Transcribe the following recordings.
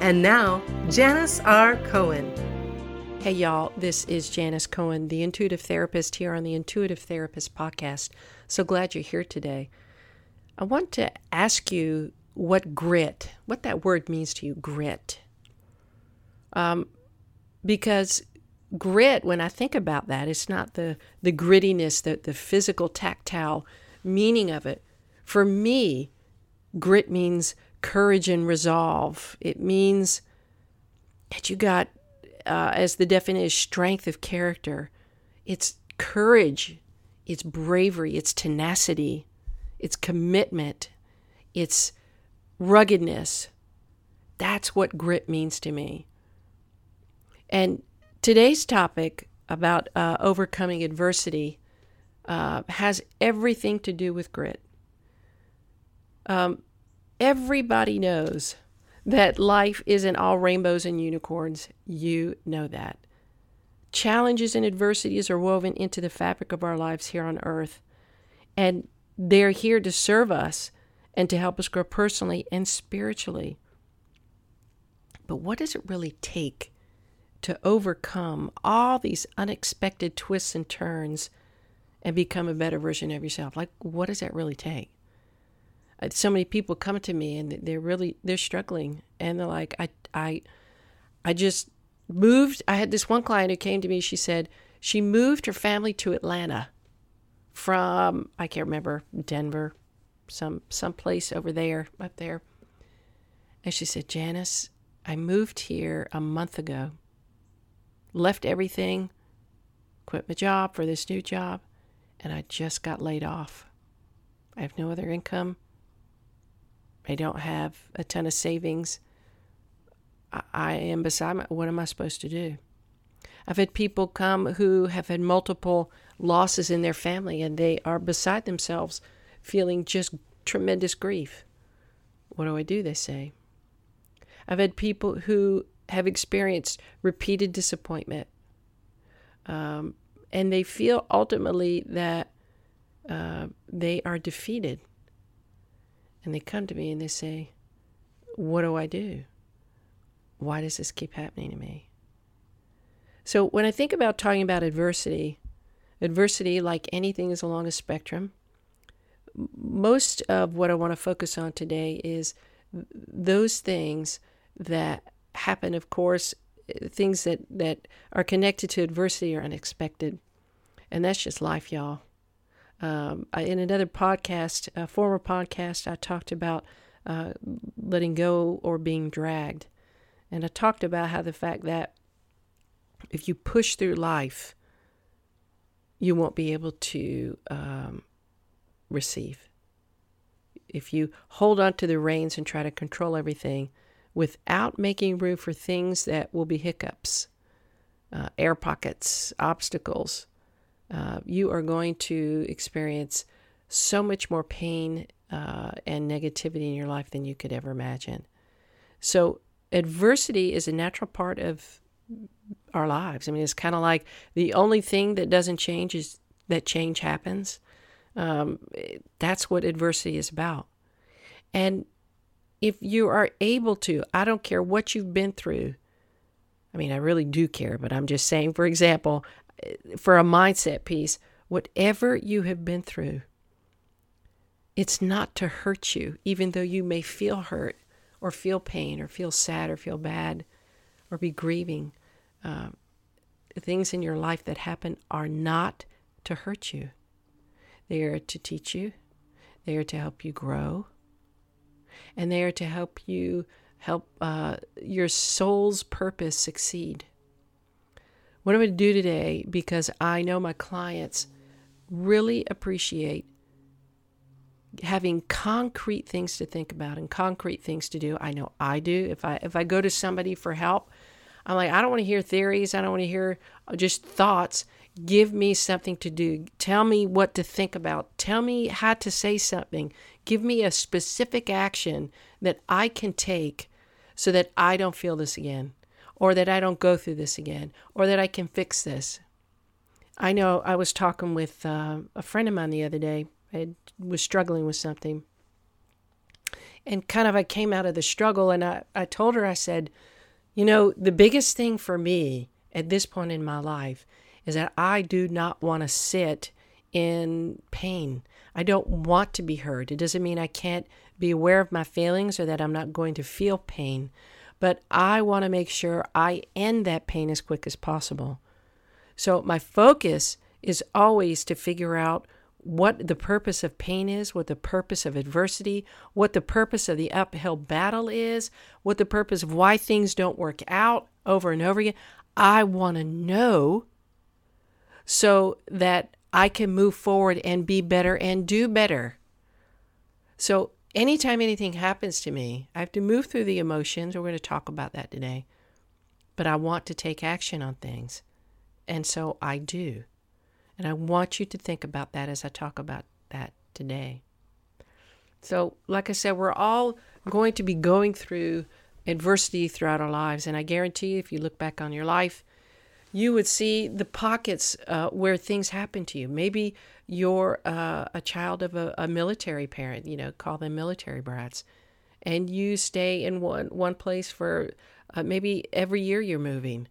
And now, Janis R. Cohen. Hey, y'all, this is Janis Cohen, the intuitive therapist here on the Intuitive Therapist podcast. So glad you're here today. I want to ask you what grit, what that word means to you, grit. Um, because grit, when I think about that, it's not the, the grittiness, the, the physical, tactile meaning of it. For me, grit means courage and resolve. It means that you got, uh, as the definition is, strength of character. It's courage, it's bravery, it's tenacity, it's commitment, it's ruggedness. That's what grit means to me. And today's topic about uh, overcoming adversity uh, has everything to do with grit. Um, Everybody knows that life isn't all rainbows and unicorns. You know that. Challenges and adversities are woven into the fabric of our lives here on earth, and they're here to serve us and to help us grow personally and spiritually. But what does it really take to overcome all these unexpected twists and turns and become a better version of yourself? Like, what does that really take? Uh, so many people come to me and they're really they're struggling. And they're like i i i just moved i had this one client who came to me she said she moved her family to atlanta from i can't remember denver some some place over there up there. And she said janis i moved here a month ago left everything quit my job for this new job and i just got laid off. I have no other income I don't have a ton of savings. I, I am beside my, what am I supposed to do? I've had people come who have had multiple losses in their family and they are beside themselves, feeling just tremendous grief. What do I do? They say. I've had people who have experienced repeated disappointment. Um, and they feel ultimately that uh, they are defeated. And they come to me and they say, What do I do? Why does this keep happening to me? So, when I think about talking about adversity, adversity, like anything, is along a spectrum. Most of what I want to focus on today is those things that happen, of course, things that, that are connected to adversity are unexpected. And that's just life, y'all. Um, in another podcast, a former podcast, I talked about uh, letting go or being dragged. And I talked about how the fact that if you push through life, you won't be able to um, receive. If you hold on to the reins and try to control everything without making room for things that will be hiccups, uh, air pockets, obstacles, uh, you are going to experience so much more pain uh, and negativity in your life than you could ever imagine. So, adversity is a natural part of our lives. I mean, it's kind of like the only thing that doesn't change is that change happens. Um, that's what adversity is about. And if you are able to, I don't care what you've been through. I mean, I really do care, but I'm just saying, for example, for a mindset piece, whatever you have been through, it's not to hurt you, even though you may feel hurt or feel pain or feel sad or feel bad or be grieving. Uh, things in your life that happen are not to hurt you, they are to teach you, they are to help you grow, and they are to help you help uh, your soul's purpose succeed. What I'm going to do today, because I know my clients really appreciate having concrete things to think about and concrete things to do. I know I do. If I if I go to somebody for help, I'm like, I don't want to hear theories. I don't want to hear uh, just thoughts. Give me something to do. Tell me what to think about. Tell me how to say something. Give me a specific action that I can take so that I don't feel this again, or that I don't go through this again, or that I can fix this. I know I was talking with uh, a friend of mine the other day. I was struggling with something. And kind of I came out of the struggle and I, I told her, I said, you know, the biggest thing for me at this point in my life is that I do not want to sit in pain. I don't want to be hurt. It doesn't mean I can't be aware of my feelings or that I'm not going to feel pain, but I want to make sure I end that pain as quick as possible. So my focus is always to figure out what the purpose of pain is, what the purpose of adversity, what the purpose of the uphill battle is, what the purpose of why things don't work out over and over again. I want to know so that I can move forward and be better and do better. So, anytime anything happens to me, I have to move through the emotions. We're going to talk about that today. But I want to take action on things. And so I do. And I want you to think about that as I talk about that today. So, like I said, we're all going to be going through adversity throughout our lives. And I guarantee you, if you look back on your life, you would see the pockets uh, where things happen to you. Maybe you're uh, a child of a, a, military parent, you know, call them military brats, and you stay in one, one place for uh, maybe every year you're moving.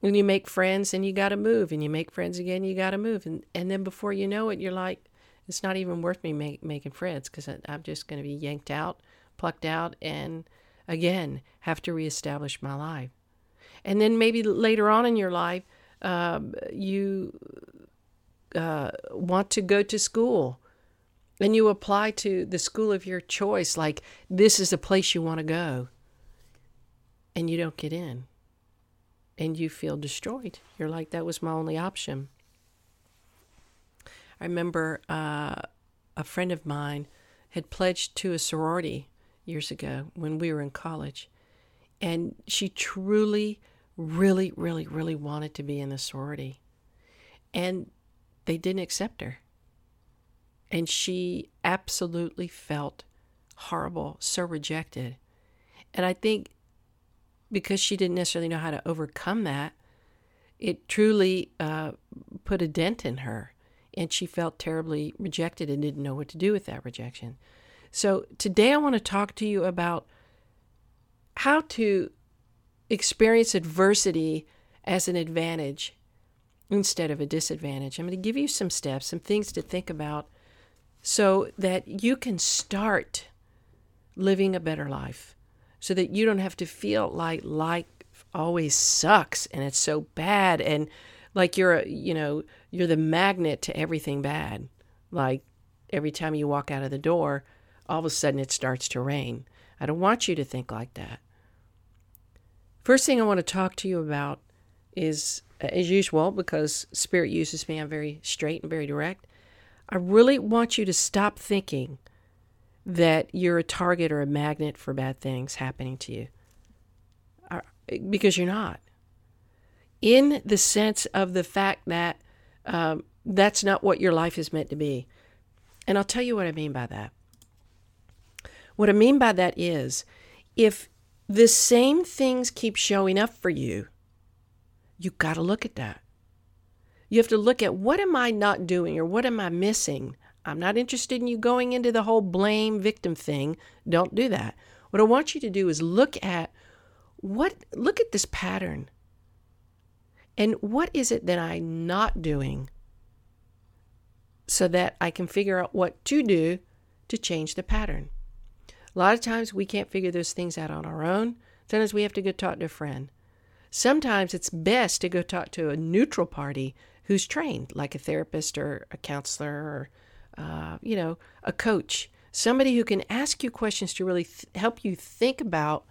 When you make friends and you got to move, and you make friends again, you got to move. And, and then before you know it, you're like, it's not even worth me make, making friends because I'm just going to be yanked out, plucked out, and again, have to reestablish my life. And then maybe later on in your life, um, you uh, want to go to school and you apply to the school of your choice, like this is the place you want to go, and you don't get in. And you feel destroyed. You're like, that was my only option. I remember uh, a friend of mine had pledged to a sorority years ago when we were in college. And she truly really, really, really wanted to be in the sorority. And they didn't accept her. And she absolutely felt horrible, so rejected. And I think because she didn't necessarily know how to overcome that, it truly uh, put a dent in her. And she felt terribly rejected and didn't know what to do with that rejection. So today I want to talk to you about how to experience adversity as an advantage instead of a disadvantage. I'm going to give you some steps, some things to think about so that you can start living a better life, so that you don't have to feel like life always sucks and it's so bad and like you're a, you know you're the magnet to everything bad. Like every time you walk out of the door all of a sudden it starts to rain. I don't want you to think like that. First thing I want to talk to you about is, as usual, because Spirit uses me, I'm very straight and very direct. I really want you to stop thinking that you're a target or a magnet for bad things happening to you, because you're not. In the sense of the fact that um, that's not what your life is meant to be. And I'll tell you what I mean by that. What I mean by that is if the same things keep showing up for you, you got to look at that. You have to look at what am I not doing or what am I missing? I'm not interested in you going into the whole blame victim thing. Don't do that. What I want you to do is look at what look at this pattern. And what is it that I'm not doing so that I can figure out what to do to change the pattern? A lot of times we can't figure those things out on our own. Sometimes we have to go talk to a friend. Sometimes it's best to go talk to a neutral party who's trained, like a therapist or a counselor or, uh, you know, a coach. Somebody who can ask you questions to really th- help you think about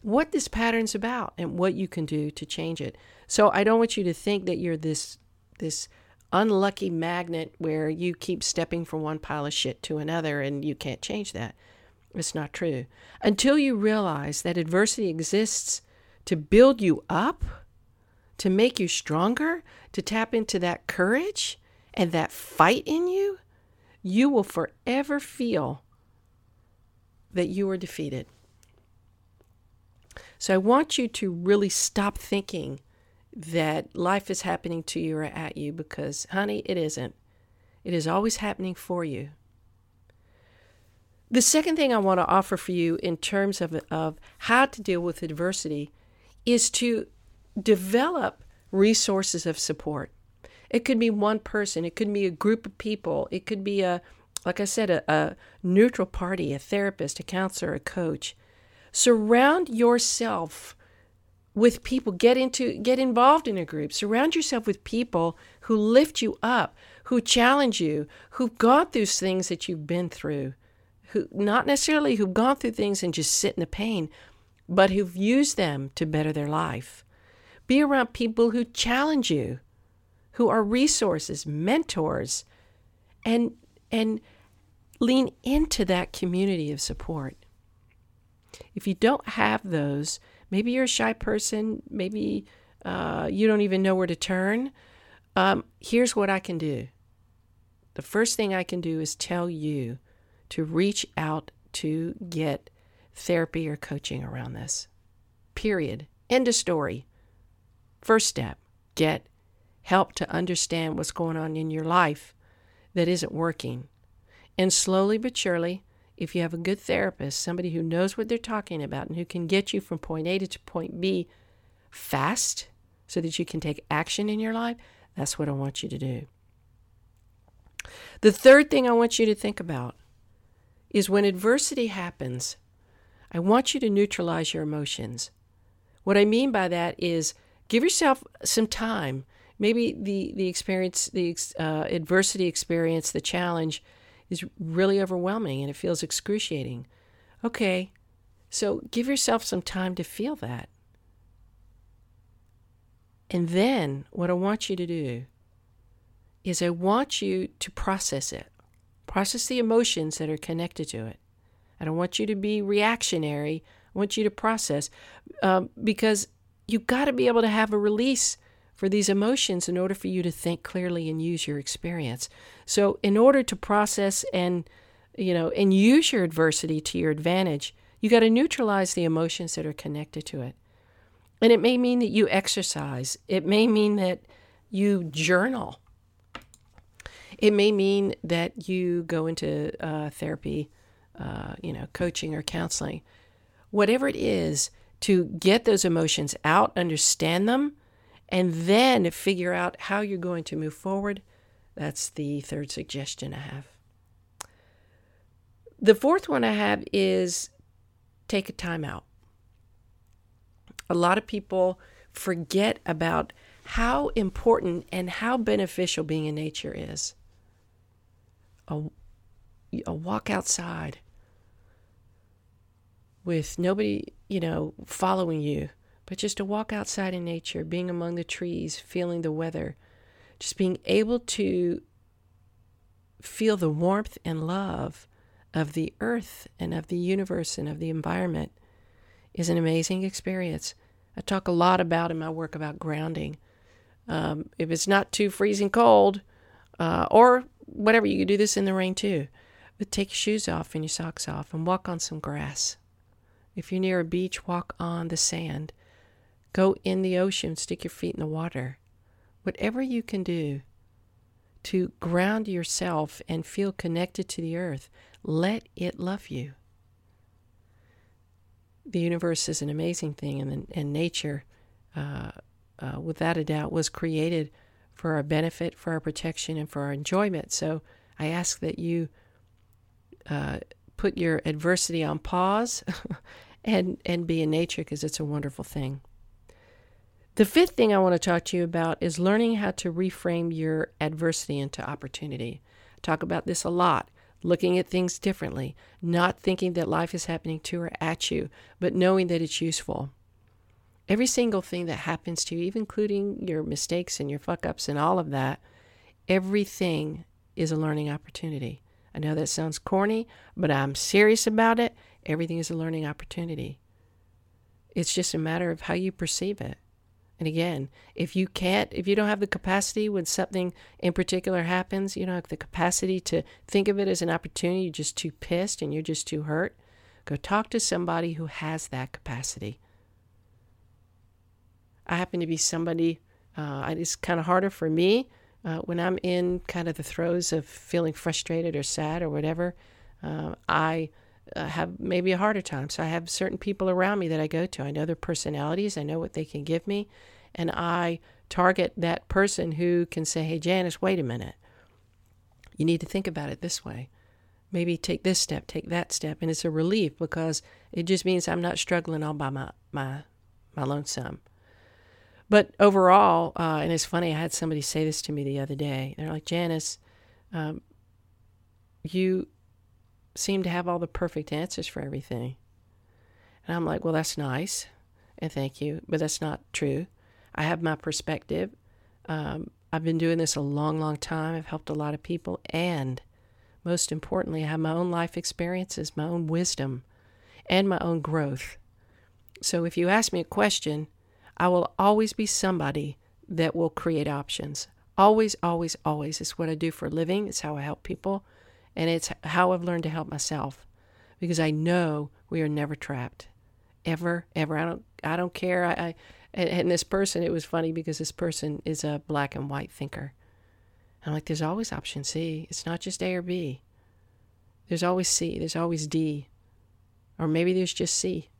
what this pattern's about and what you can do to change it. So I don't want you to think that you're this this unlucky magnet where you keep stepping from one pile of shit to another and you can't change that. It's not true. Until you realize that adversity exists to build you up, to make you stronger, to tap into that courage and that fight in you, you will forever feel that you are defeated. So I want you to really stop thinking that life is happening to you or at you because, honey, it isn't. It is always happening for you. The second thing I want to offer for you in terms of, of how to deal with adversity is to develop resources of support. It could be one person, it could be a group of people, it could be a, like I said, a, a neutral party, a therapist, a counselor, a coach. Surround yourself with people get into get involved in a group surround yourself with people who lift you up who challenge you who've gone through things that you've been through who not necessarily who've gone through things and just sit in the pain but who've used them to better their life be around people who challenge you who are resources mentors and and lean into that community of support if you don't have those Maybe you're a shy person. Maybe uh, you don't even know where to turn. Um, here's what I can do. The first thing I can do is tell you to reach out to get therapy or coaching around this. Period. End of story. First step get help to understand what's going on in your life that isn't working. And slowly but surely, if you have a good therapist, somebody who knows what they're talking about and who can get you from point A to point B fast so that you can take action in your life, that's what I want you to do. The third thing I want you to think about is when adversity happens, I want you to neutralize your emotions. What I mean by that is give yourself some time. Maybe the, the experience, the uh, adversity experience, the challenge is really overwhelming and it feels excruciating. Okay, so give yourself some time to feel that. And then what I want you to do is I want you to process it, process the emotions that are connected to it. I don't want you to be reactionary. I want you to process um, because you've got to be able to have a release for these emotions in order for you to think clearly and use your experience. So, in order to process and you know and use your adversity to your advantage, you got to neutralize the emotions that are connected to it. And it may mean that you exercise. It may mean that you journal. It may mean that you go into uh, therapy, uh, you know, coaching or counseling. Whatever it is, to get those emotions out, understand them, and then figure out how you're going to move forward. That's the third suggestion I have. The fourth one I have is take a time out. A lot of people forget about how important and how beneficial being in nature is. A, a walk outside with nobody, you know, following you but just to walk outside in nature, being among the trees, feeling the weather, just being able to feel the warmth and love of the earth and of the universe and of the environment is an amazing experience. I talk a lot about in my work about grounding. Um, if it's not too freezing cold, uh, or whatever, you can do this in the rain too. But take your shoes off and your socks off and walk on some grass. If you're near a beach, walk on the sand. Go in the ocean, stick your feet in the water. Whatever you can do to ground yourself and feel connected to the earth, let it love you. The universe is an amazing thing, and, and nature, uh, uh, without a doubt, was created for our benefit, for our protection, and for our enjoyment. So I ask that you uh, put your adversity on pause and, and be in nature because it's a wonderful thing. The fifth thing I want to talk to you about is learning how to reframe your adversity into opportunity. I talk about this a lot. Looking at things differently, not thinking that life is happening to or at you, but knowing that it's useful. Every single thing that happens to you, even including your mistakes and your fuck ups and all of that, everything is a learning opportunity. I know that sounds corny, but I'm serious about it. Everything is a learning opportunity. It's just a matter of how you perceive it. And again, if you can't, if you don't have the capacity when something in particular happens, you don't have the capacity to think of it as an opportunity, you're just too pissed and you're just too hurt, go talk to somebody who has that capacity. I happen to be somebody, uh, it's kind of harder for me uh, when I'm in kind of the throes of feeling frustrated or sad or whatever. Uh, I uh, have maybe a harder time. So I have certain people around me that I go to. I know their personalities, I know what they can give me, and I target that person who can say, Hey, Janis, wait a minute. You need to think about it this way. Maybe take this step, take that step. And it's a relief because it just means I'm not struggling all by my, my, my lonesome. But overall, uh, and it's funny, I had somebody say this to me the other day. They're like, Janis, um, you seem to have all the perfect answers for everything. And I'm like, well, that's nice. And thank you. But that's not true. I have my perspective. Um, I've been doing this a long, long time. I've helped a lot of people. And most importantly, I have my own life experiences, my own wisdom, and my own growth. So if you ask me a question, I will always be somebody that will create options. Always, always, always. It's what I do for a living. It's how I help people. And it's how I've learned to help myself because I know we are never trapped. Ever, ever. I don't I don't care. I, I and, and this person, it was funny because this person is a black and white thinker. I'm like, there's always option C. It's not just A or B. There's always C. There's always D. Or maybe there's just C.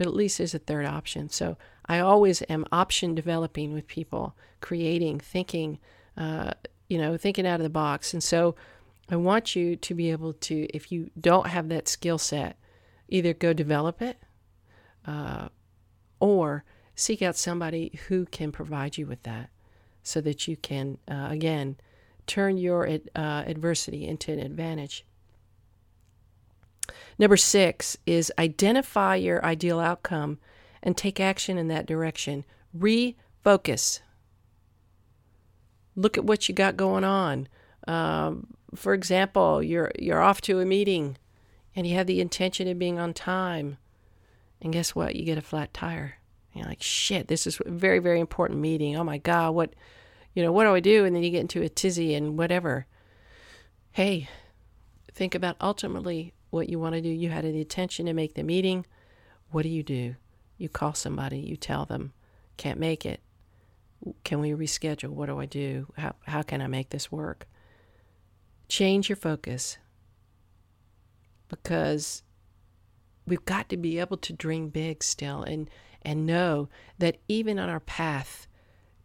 But at least there's a third option. So I always am option developing with people, creating, thinking, uh, you know, thinking out of the box. And so I want you to be able to, if you don't have that skill set, either go develop it uh, or seek out somebody who can provide you with that so that you can, uh, again, turn your uh, adversity into an advantage. Number six is identify your ideal outcome and take action in that direction. Refocus. Look at what you got going on. Um, for example, you're you're off to a meeting and you have the intention of being on time. And guess what? You get a flat tire. You're like, shit, this is a very, very important meeting. Oh my God, what you know, what do I do? And then you get into a tizzy and whatever. Hey, think about ultimately what you want to do. You had the intention to make the meeting. What do you do? You call somebody, you tell them, can't make it. Can we reschedule? What do I do? How, how can I make this work? change your focus because we've got to be able to dream big still and and know that even on our path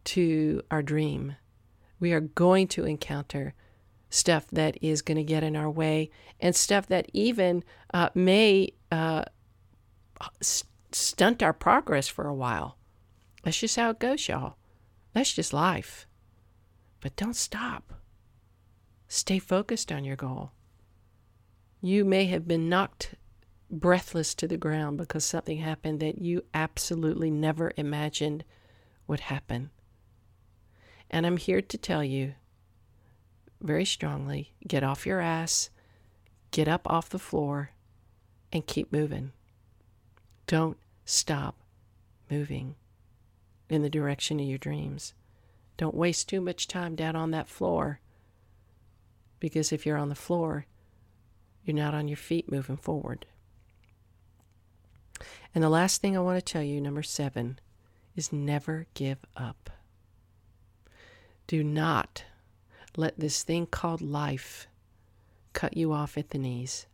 to our dream we are going to encounter stuff that is going to get in our way and stuff that even uh, may uh, stunt our progress for a while that's just how it goes y'all that's just life but don't stop Stay focused on your goal. You may have been knocked breathless to the ground because something happened that you absolutely never imagined would happen. And I'm here to tell you very strongly get off your ass, get up off the floor, and keep moving. Don't stop moving in the direction of your dreams. Don't waste too much time down on that floor because if you're on the floor, you're not on your feet moving forward. And the last thing I want to tell you, number seven, is never give up. Do not let this thing called life cut you off at the knees.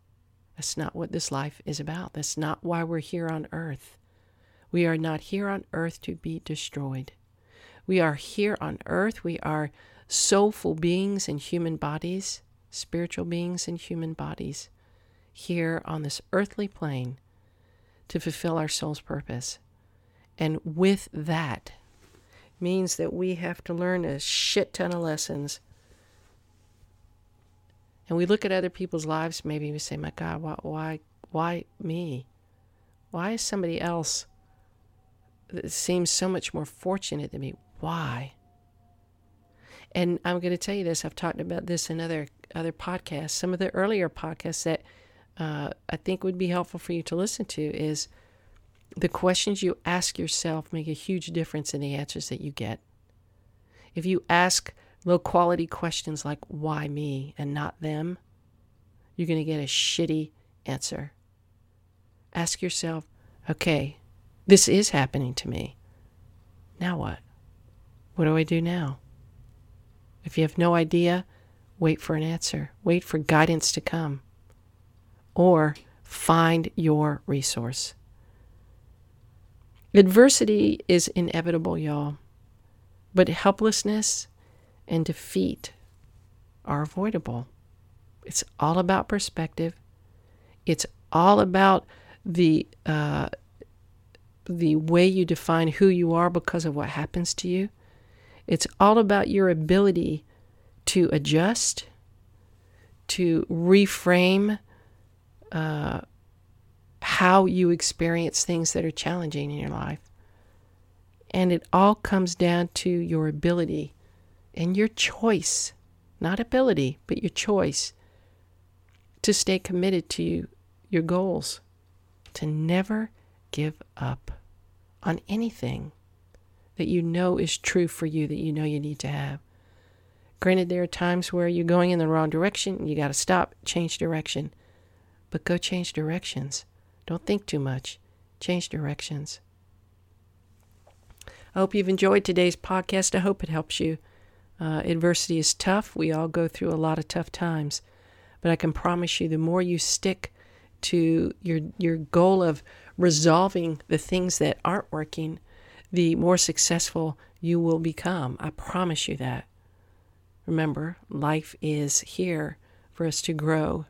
That's not what this life is about. That's not why we're here on earth. We are not here on earth to be destroyed. We are here on earth. We are soulful beings in human bodies, spiritual beings in human bodies, here on this earthly plane to fulfill our soul's purpose. And with that means that we have to learn a shit ton of lessons. And we look at other people's lives, maybe we say, my God, why, why, why me? Why is somebody else that seems so much more fortunate than me? Why? And I'm going to tell you this. I've talked about this in other other podcasts. Some of the earlier podcasts that uh, I think would be helpful for you to listen to is the questions you ask yourself make a huge difference in the answers that you get. If you ask low quality questions like, why me and not them, you're going to get a shitty answer. Ask yourself, okay, this is happening to me. Now what? What do I do now? If you have no idea, wait for an answer. Wait for guidance to come. Or find your resource. Adversity is inevitable, y'all, but helplessness and defeat are avoidable. It's all about perspective. It's all about the uh, the way you define who you are because of what happens to you. It's all about your ability to adjust, to reframe uh, how you experience things that are challenging in your life. And it all comes down to your ability and your choice, not ability, but your choice to stay committed to you, your goals, to never give up on anything that you know is true for you, that you know you need to have. Granted, there are times where you're going in the wrong direction, you got to stop, change direction. But go change directions. Don't think too much. Change directions. I hope you've enjoyed today's podcast. I hope it helps you. Uh, adversity is tough. We all go through a lot of tough times. But I can promise you the more you stick to your your goal of resolving the things that aren't working, the more successful you will become. I promise you that. Remember, life is here for us to grow.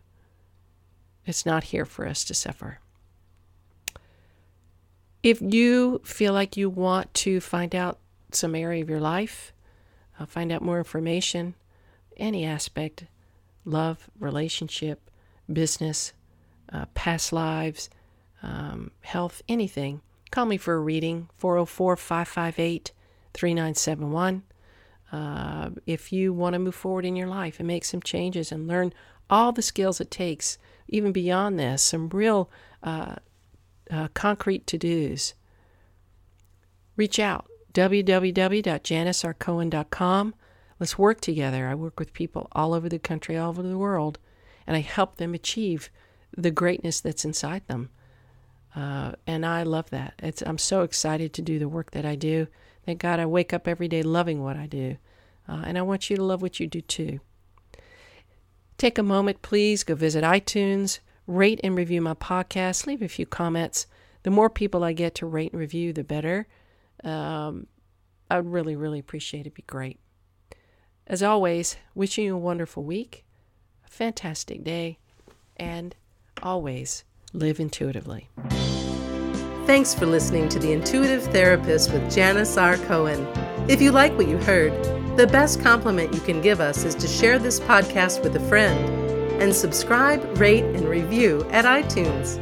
It's not here for us to suffer. If you feel like you want to find out some area of your life, uh, find out more information, any aspect, love, relationship, business, uh, past lives, um, health, anything, call me for a reading 404 558 3971. Uh, if you want to move forward in your life and make some changes and learn all the skills it takes, even beyond this, some real uh, uh, concrete to dos, reach out www.janisrcohen.com. Let's work together. I work with people all over the country, all over the world, and I help them achieve the greatness that's inside them. Uh, and I love that. It's, I'm so excited to do the work that I do. Thank God I wake up every day loving what I do. Uh, and I want you to love what you do too. Take a moment, please. Go visit iTunes, rate and review my podcast, leave a few comments. The more people I get to rate and review, the better. Um, I would really, really appreciate it. It'd be great. As always, wishing you a wonderful week, a fantastic day, and always live intuitively. Thanks for listening to The Intuitive Therapist with Janis R. Cohen. If you like what you heard, the best compliment you can give us is to share this podcast with a friend and subscribe, rate, and review at iTunes.